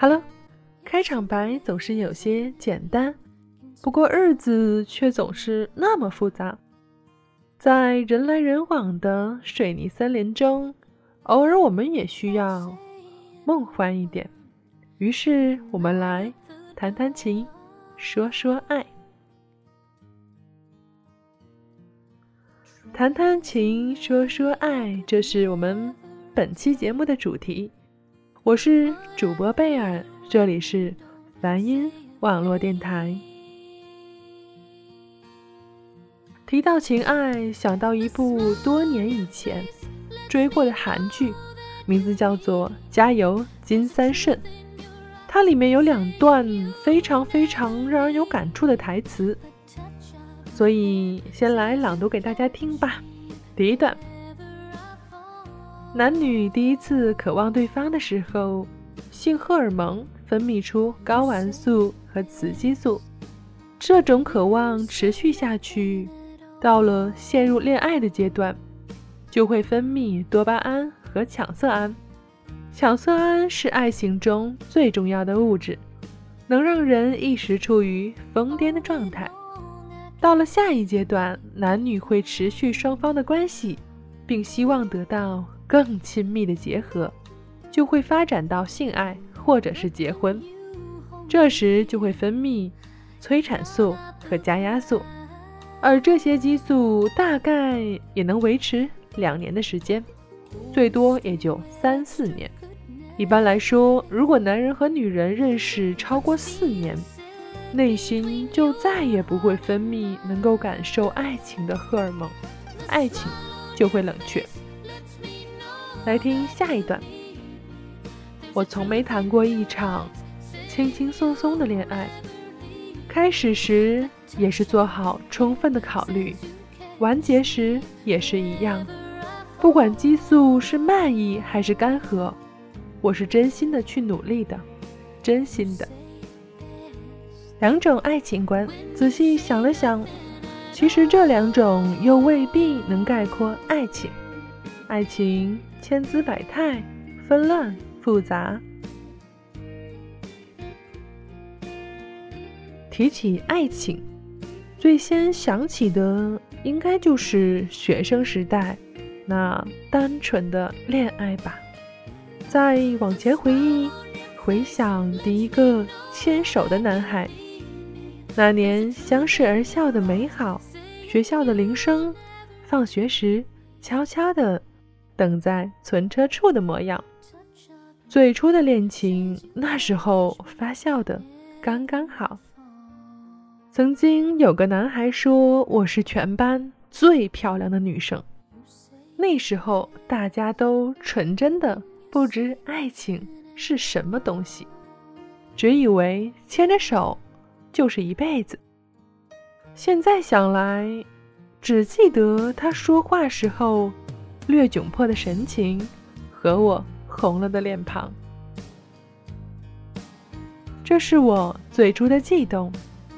Hello，开场白总是有些简单，不过日子却总是那么复杂。在人来人往的水泥森林中，偶尔我们也需要梦幻一点。于是，我们来弹弹琴，说说爱。弹弹琴，说说爱，这是我们本期节目的主题。我是主播贝尔，这里是梵音网络电台。提到情爱，想到一部多年以前追过的韩剧，名字叫做《加油金三顺》。它里面有两段非常非常让人有感触的台词，所以先来朗读给大家听吧。第一段。男女第一次渴望对方的时候，性荷尔蒙分泌出睾丸素和雌激素。这种渴望持续下去，到了陷入恋爱的阶段，就会分泌多巴胺和羟色胺。羟色胺是爱情中最重要的物质，能让人一时处于疯癫的状态。到了下一阶段，男女会持续双方的关系，并希望得到。更亲密的结合，就会发展到性爱或者是结婚，这时就会分泌催产素和加压素，而这些激素大概也能维持两年的时间，最多也就三四年。一般来说，如果男人和女人认识超过四年，内心就再也不会分泌能够感受爱情的荷尔蒙，爱情就会冷却。来听下一段。我从没谈过一场轻轻松松的恋爱，开始时也是做好充分的考虑，完结时也是一样。不管激素是慢意还是干涸，我是真心的去努力的，真心的。两种爱情观，仔细想了想，其实这两种又未必能概括爱情。爱情。千姿百态，纷乱复杂。提起爱情，最先想起的应该就是学生时代那单纯的恋爱吧。再往前回忆，回想第一个牵手的男孩，那年相视而笑的美好，学校的铃声，放学时悄悄的。等在存车处的模样，最初的恋情那时候发酵的刚刚好。曾经有个男孩说我是全班最漂亮的女生，那时候大家都纯真的不知爱情是什么东西，只以为牵着手就是一辈子。现在想来，只记得他说话时候。略窘迫的神情和我红了的脸庞，这是我最初的悸动，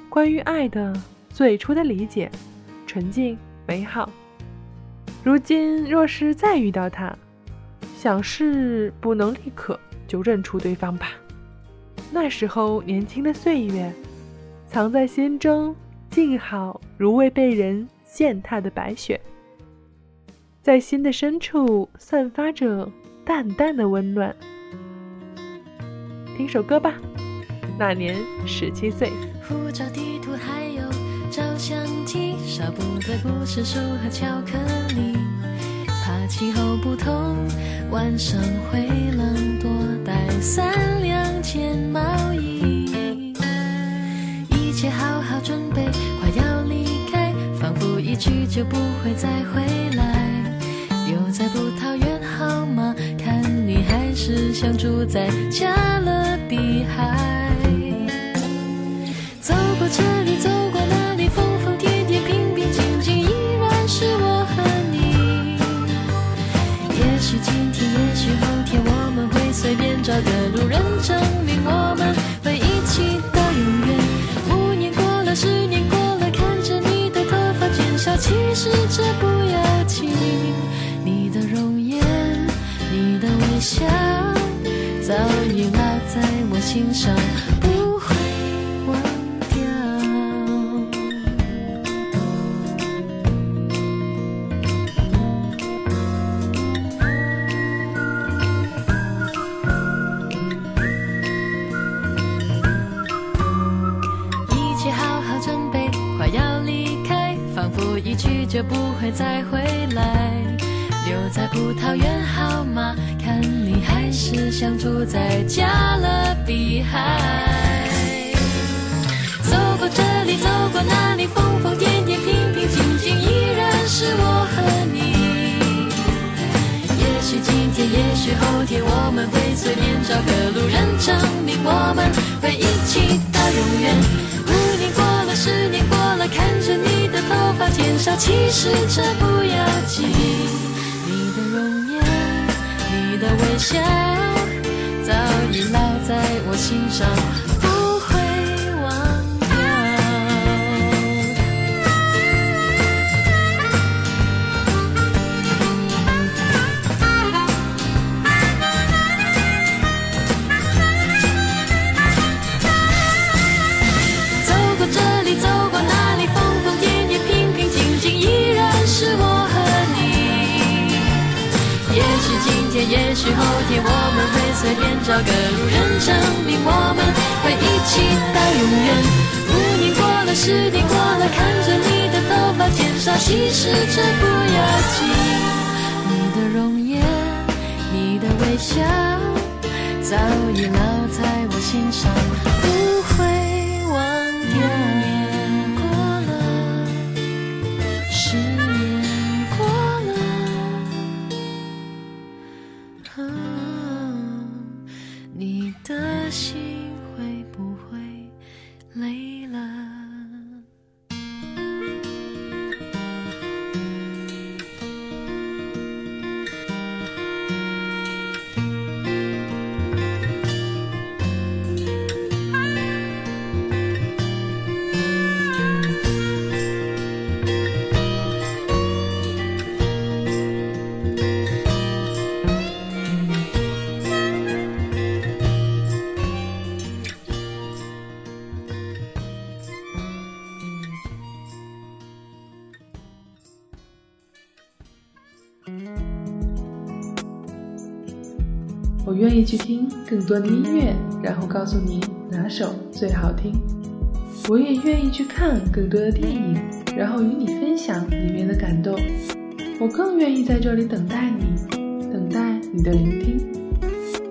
关于爱的最初的理解，纯净美好。如今若是再遇到他，想是不能立刻就认出对方吧。那时候年轻的岁月，藏在心中，静好如未被人践踏的白雪。在心的深处散发着淡淡的温暖。听首歌吧，那年十七岁。护照、地图还有照相机，少不得不是书和巧克力。怕气候不同，晚上会冷，多带三两件毛衣。一切好好准备，快要离开，仿佛一去就不会再回来。在葡萄园好吗？看你还是想住在家去就不会再回来。留在葡萄园好吗？看你还是想住在加勒比海。走过这里，走过那里，疯疯癫癫，平平静静，依然是我和你。也许今天，也许后天，我们会随便找个路人证明我们会一起到永远。五年过了，十年过了，看着你头发减少，其实这不要紧。你的容颜，你的微笑，早已烙在我心上。也许后天我们会随便找个路人证明我们会一起到永远。五年过了，十年过了，看着你的头发减少，其实这不要紧。你的容颜，你的微笑，早已烙在我心上，去听更多的音乐，然后告诉你哪首最好听。我也愿意去看更多的电影，然后与你分享里面的感动。我更愿意在这里等待你，等待你的聆听。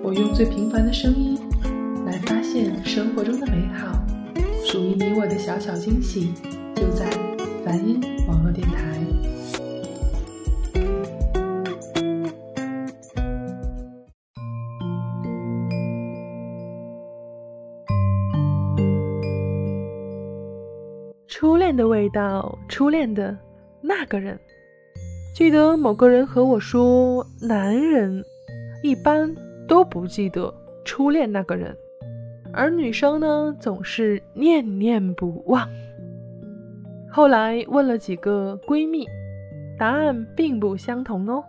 我用最平凡的声音来发现生活中的美好，属于你我的小小惊喜，就在梵音网络电台。回到，初恋的那个人。记得某个人和我说，男人一般都不记得初恋那个人，而女生呢，总是念念不忘。后来问了几个闺蜜，答案并不相同哦。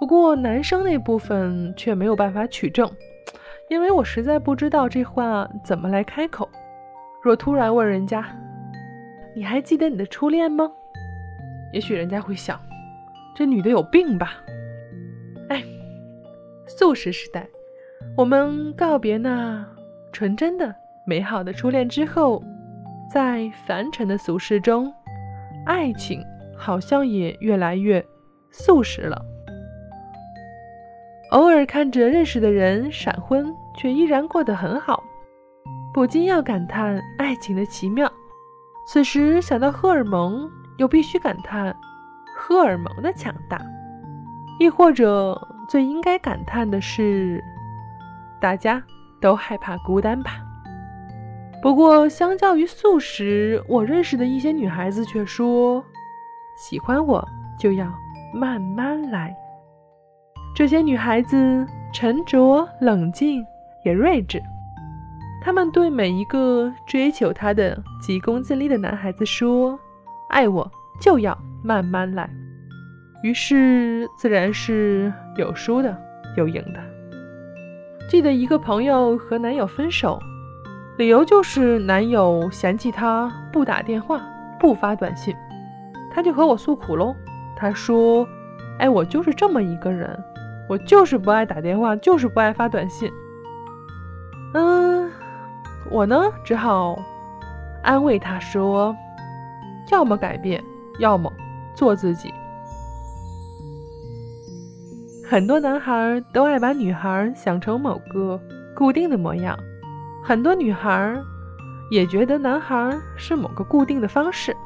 不过男生那部分却没有办法取证，因为我实在不知道这话怎么来开口。若突然问人家，你还记得你的初恋吗？也许人家会想，这女的有病吧？哎，素食时代，我们告别那纯真的、美好的初恋之后，在凡尘的俗世中，爱情好像也越来越素食了。偶尔看着认识的人闪婚，却依然过得很好，不禁要感叹爱情的奇妙。此时想到荷尔蒙，又必须感叹荷尔蒙的强大，亦或者最应该感叹的是，大家都害怕孤单吧。不过，相较于素食，我认识的一些女孩子却说，喜欢我就要慢慢来。这些女孩子沉着冷静，也睿智。他们对每一个追求他的急功近利的男孩子说：“爱我就要慢慢来。”于是自然是有输的，有赢的。记得一个朋友和男友分手，理由就是男友嫌弃她不打电话、不发短信，他就和我诉苦喽。他说：“哎，我就是这么一个人，我就是不爱打电话，就是不爱发短信。”嗯。我呢，只好安慰他说：“要么改变，要么做自己。很多男孩都爱把女孩想成某个固定的模样，很多女孩也觉得男孩是某个固定的方式。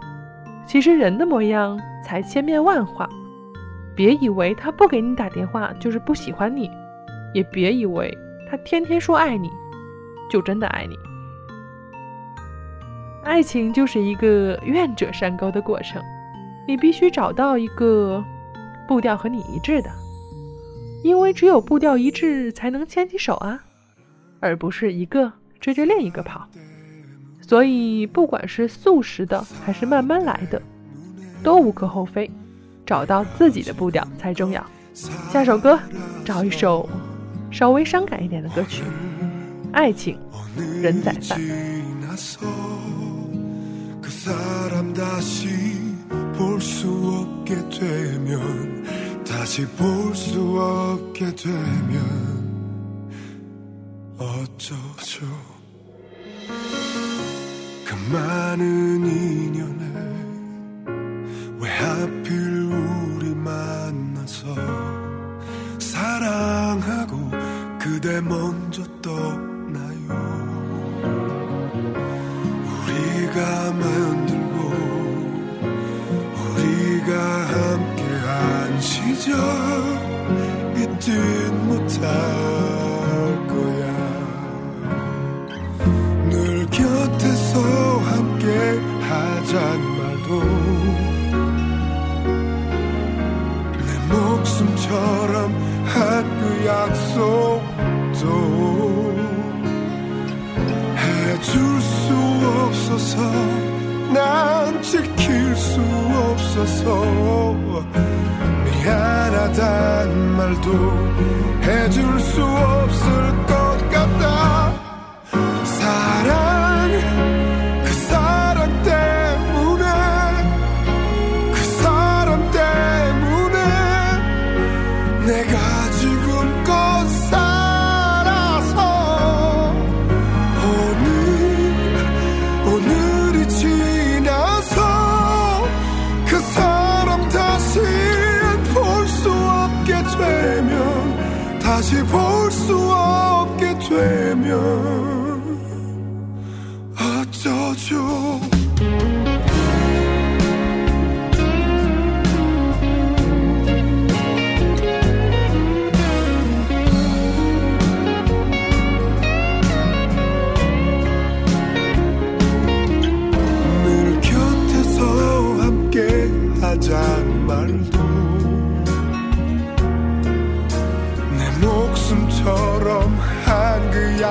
其实人的模样才千变万化，别以为他不给你打电话就是不喜欢你，也别以为他天天说爱你就真的爱你。爱情就是一个愿者上钩的过程，你必须找到一个步调和你一致的，因为只有步调一致才能牵起手啊，而不是一个追着另一个跑。所以，不管是速食的还是慢慢来的，都无可厚非，找到自己的步调才重要。下首歌，找一首稍微伤感一点的歌曲，《爱情人仔饭》。 사람 다시 볼 수 없게 되면 다시 볼 수 없게 되면 어쩌죠? 그 많은 인연에 왜 하필 잊지 못할 거야. 늘 곁에서 함께 하잔 말도 내 목숨처럼 한 그 약속도 해줄 수 없어서 난 지킬 수 없어서 미안하단 말도 해줄 수 없을 것 같다 te sua...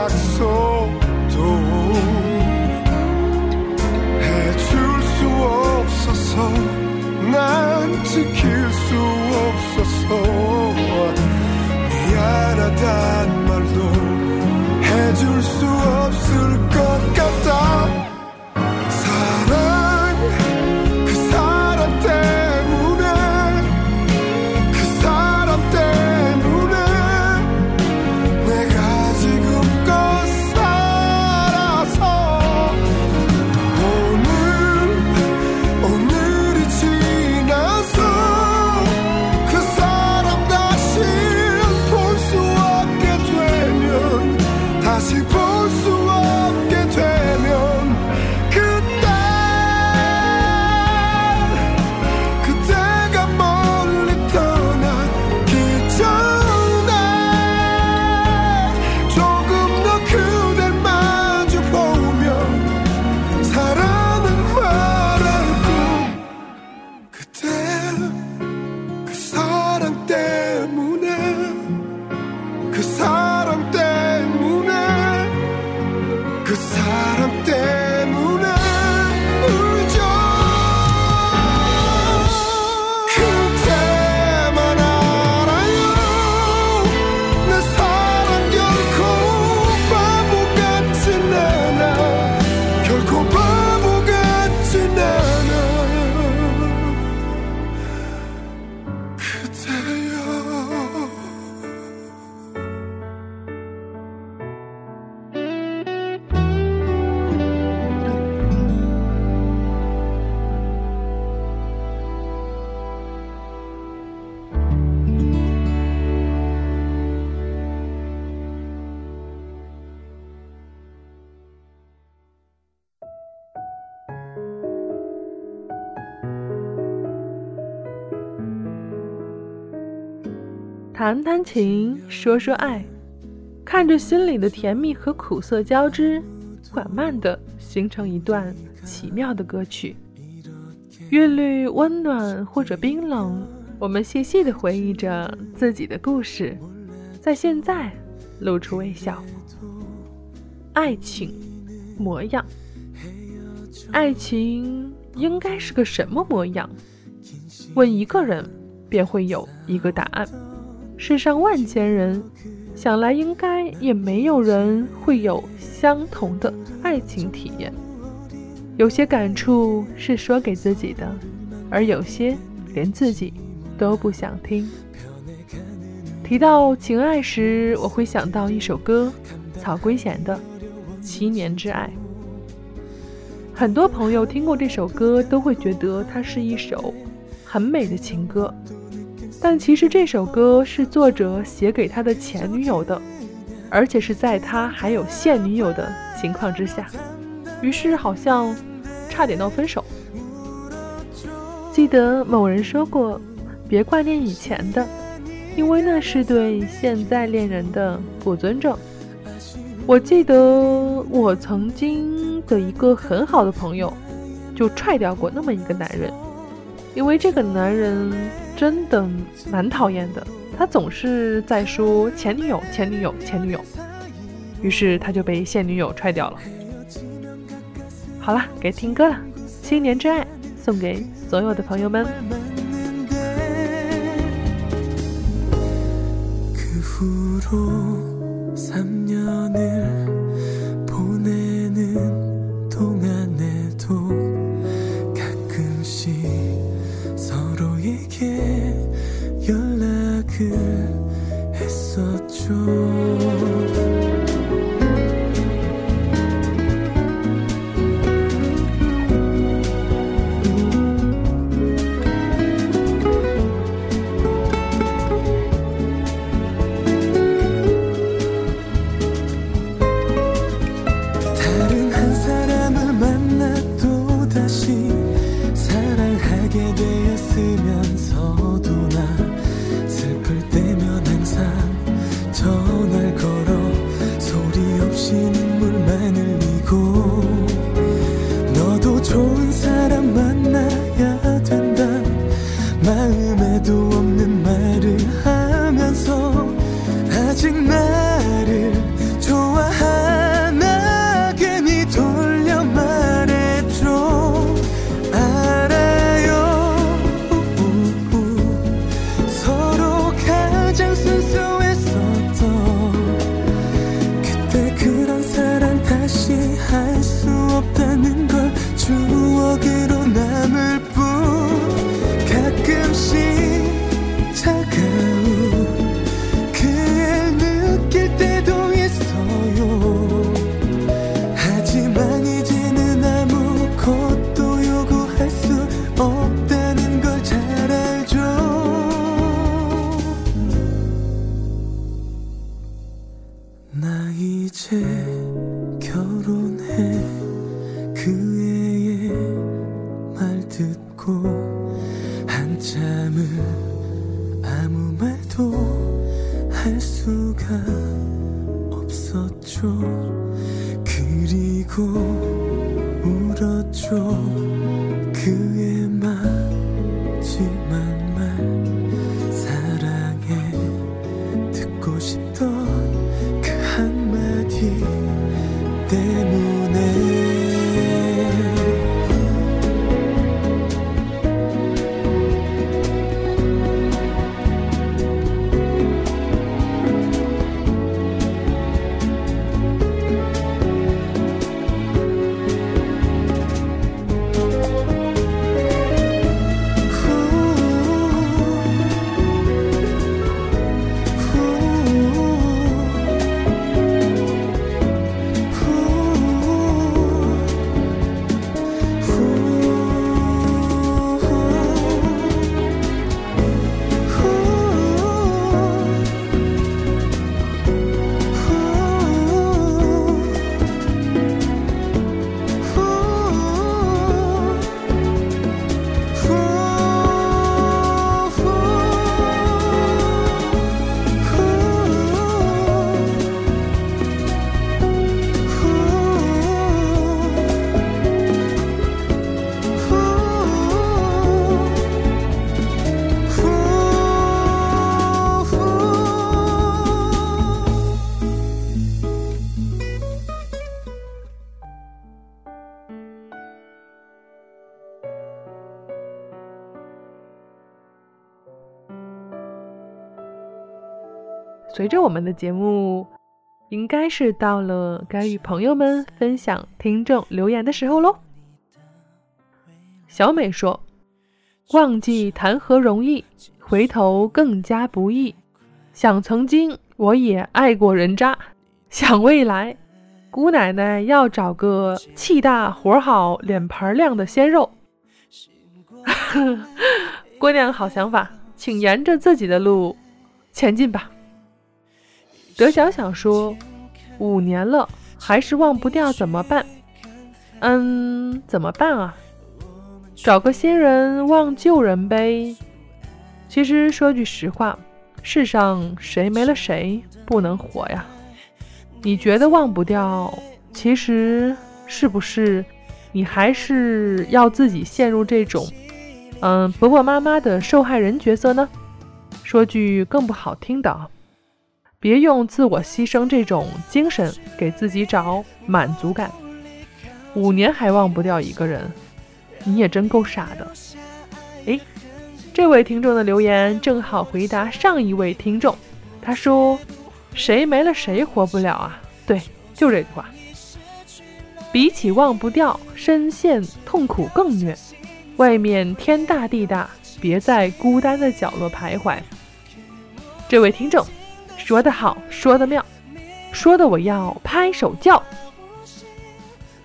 약속도 해줄 수 없어서 난 지킬 수 弹弹琴，说说爱，看着心里的甜蜜和苦涩交织，缓慢地形成一段奇妙的歌曲。韵律温暖或者冰冷，我们细细地回忆着自己的故事，在现在露出微笑。爱情模样，爱情应该是个什么模样？问一个人，便会有一个答案。世上万千人，想来应该也没有人会有相同的爱情体验。有些感触是说给自己的，而有些连自己都不想听。提到情爱时，我会想到一首歌，曹圭贤的《七年之爱》。很多朋友听过这首歌，都会觉得它是一首很美的情歌。但其实这首歌是作者写给他的前女友的，而且是在他还有现女友的情况之下，于是好像差点闹分手。记得某人说过：“别挂念以前的，因为那是对现在恋人的不尊重。”我记得我曾经的一个很好的朋友，就踹掉过那么一个男人，因为这个男人真的蛮讨厌的，他总是在说前女友、前女友、前女友，于是他就被现女友踹掉了。好了，该听歌了，新年之爱送给所有的朋友们。 그랬었죠. 随着我们的节目，应该是到了该与朋友们分享听众留言的时候喽。小美说：“忘记谈何容易，回头更加不易。想曾经我也爱过人渣，想未来姑奶奶要找个气大活好、脸盘亮的鲜肉。”姑娘好想法，请沿着自己的路前进吧。德小想说：“五年了，还是忘不掉，怎么办？”嗯，怎么办啊？找个新人忘旧人呗。其实说句实话，世上谁没了谁不能活呀？你觉得忘不掉，其实是不是你还是要自己陷入这种嗯婆婆妈妈的受害人角色呢？说句更不好听的，别用自我牺牲这种精神给自己找满足感。五年还忘不掉一个人。你也真够傻的！诶，这位听众的留言正好回答上一位听众，他说：“谁没了谁活不了啊？”对，就这句话。比起忘不掉，深陷痛苦更虐。外面天大地大，别在孤单的角落徘徊。这位听众说得好，说得妙，说的我要拍手叫。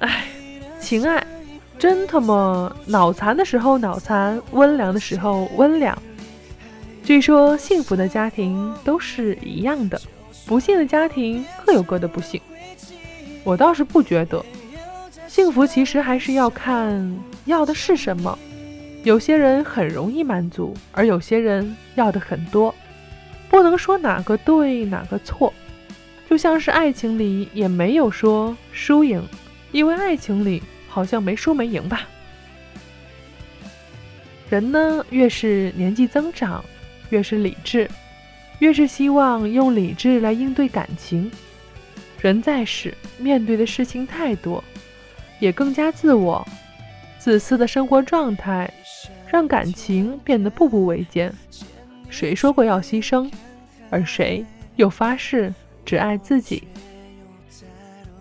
哎，情爱。真他妈脑残的时候脑残，温良的时候温良。据说幸福的家庭都是一样的，不幸的家庭各有各的不幸。我倒是不觉得，幸福其实还是要看要的是什么。有些人很容易满足，而有些人要的很多，不能说哪个对哪个错。就像是爱情里也没有说输赢，因为爱情里。好像没输没赢吧。人呢，越是年纪增长，越是理智，越是希望用理智来应对感情。人在世，面对的事情太多，也更加自我、自私的生活状态，让感情变得步步维艰。谁说过要牺牲？而谁又发誓只爱自己？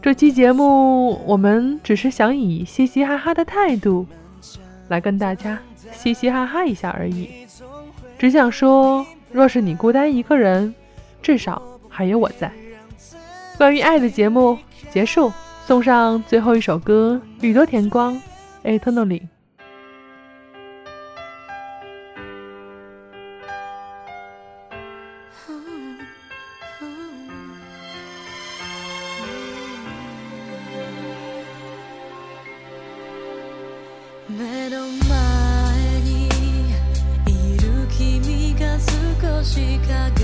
这期节目，我们只是想以嘻嘻哈哈的态度来跟大家嘻嘻哈哈一下而已。只想说，若是你孤单一个人，至少还有我在。关于爱的节目结束，送上最后一首歌《宇多田光》，Eternally。目の前にいる君が少し影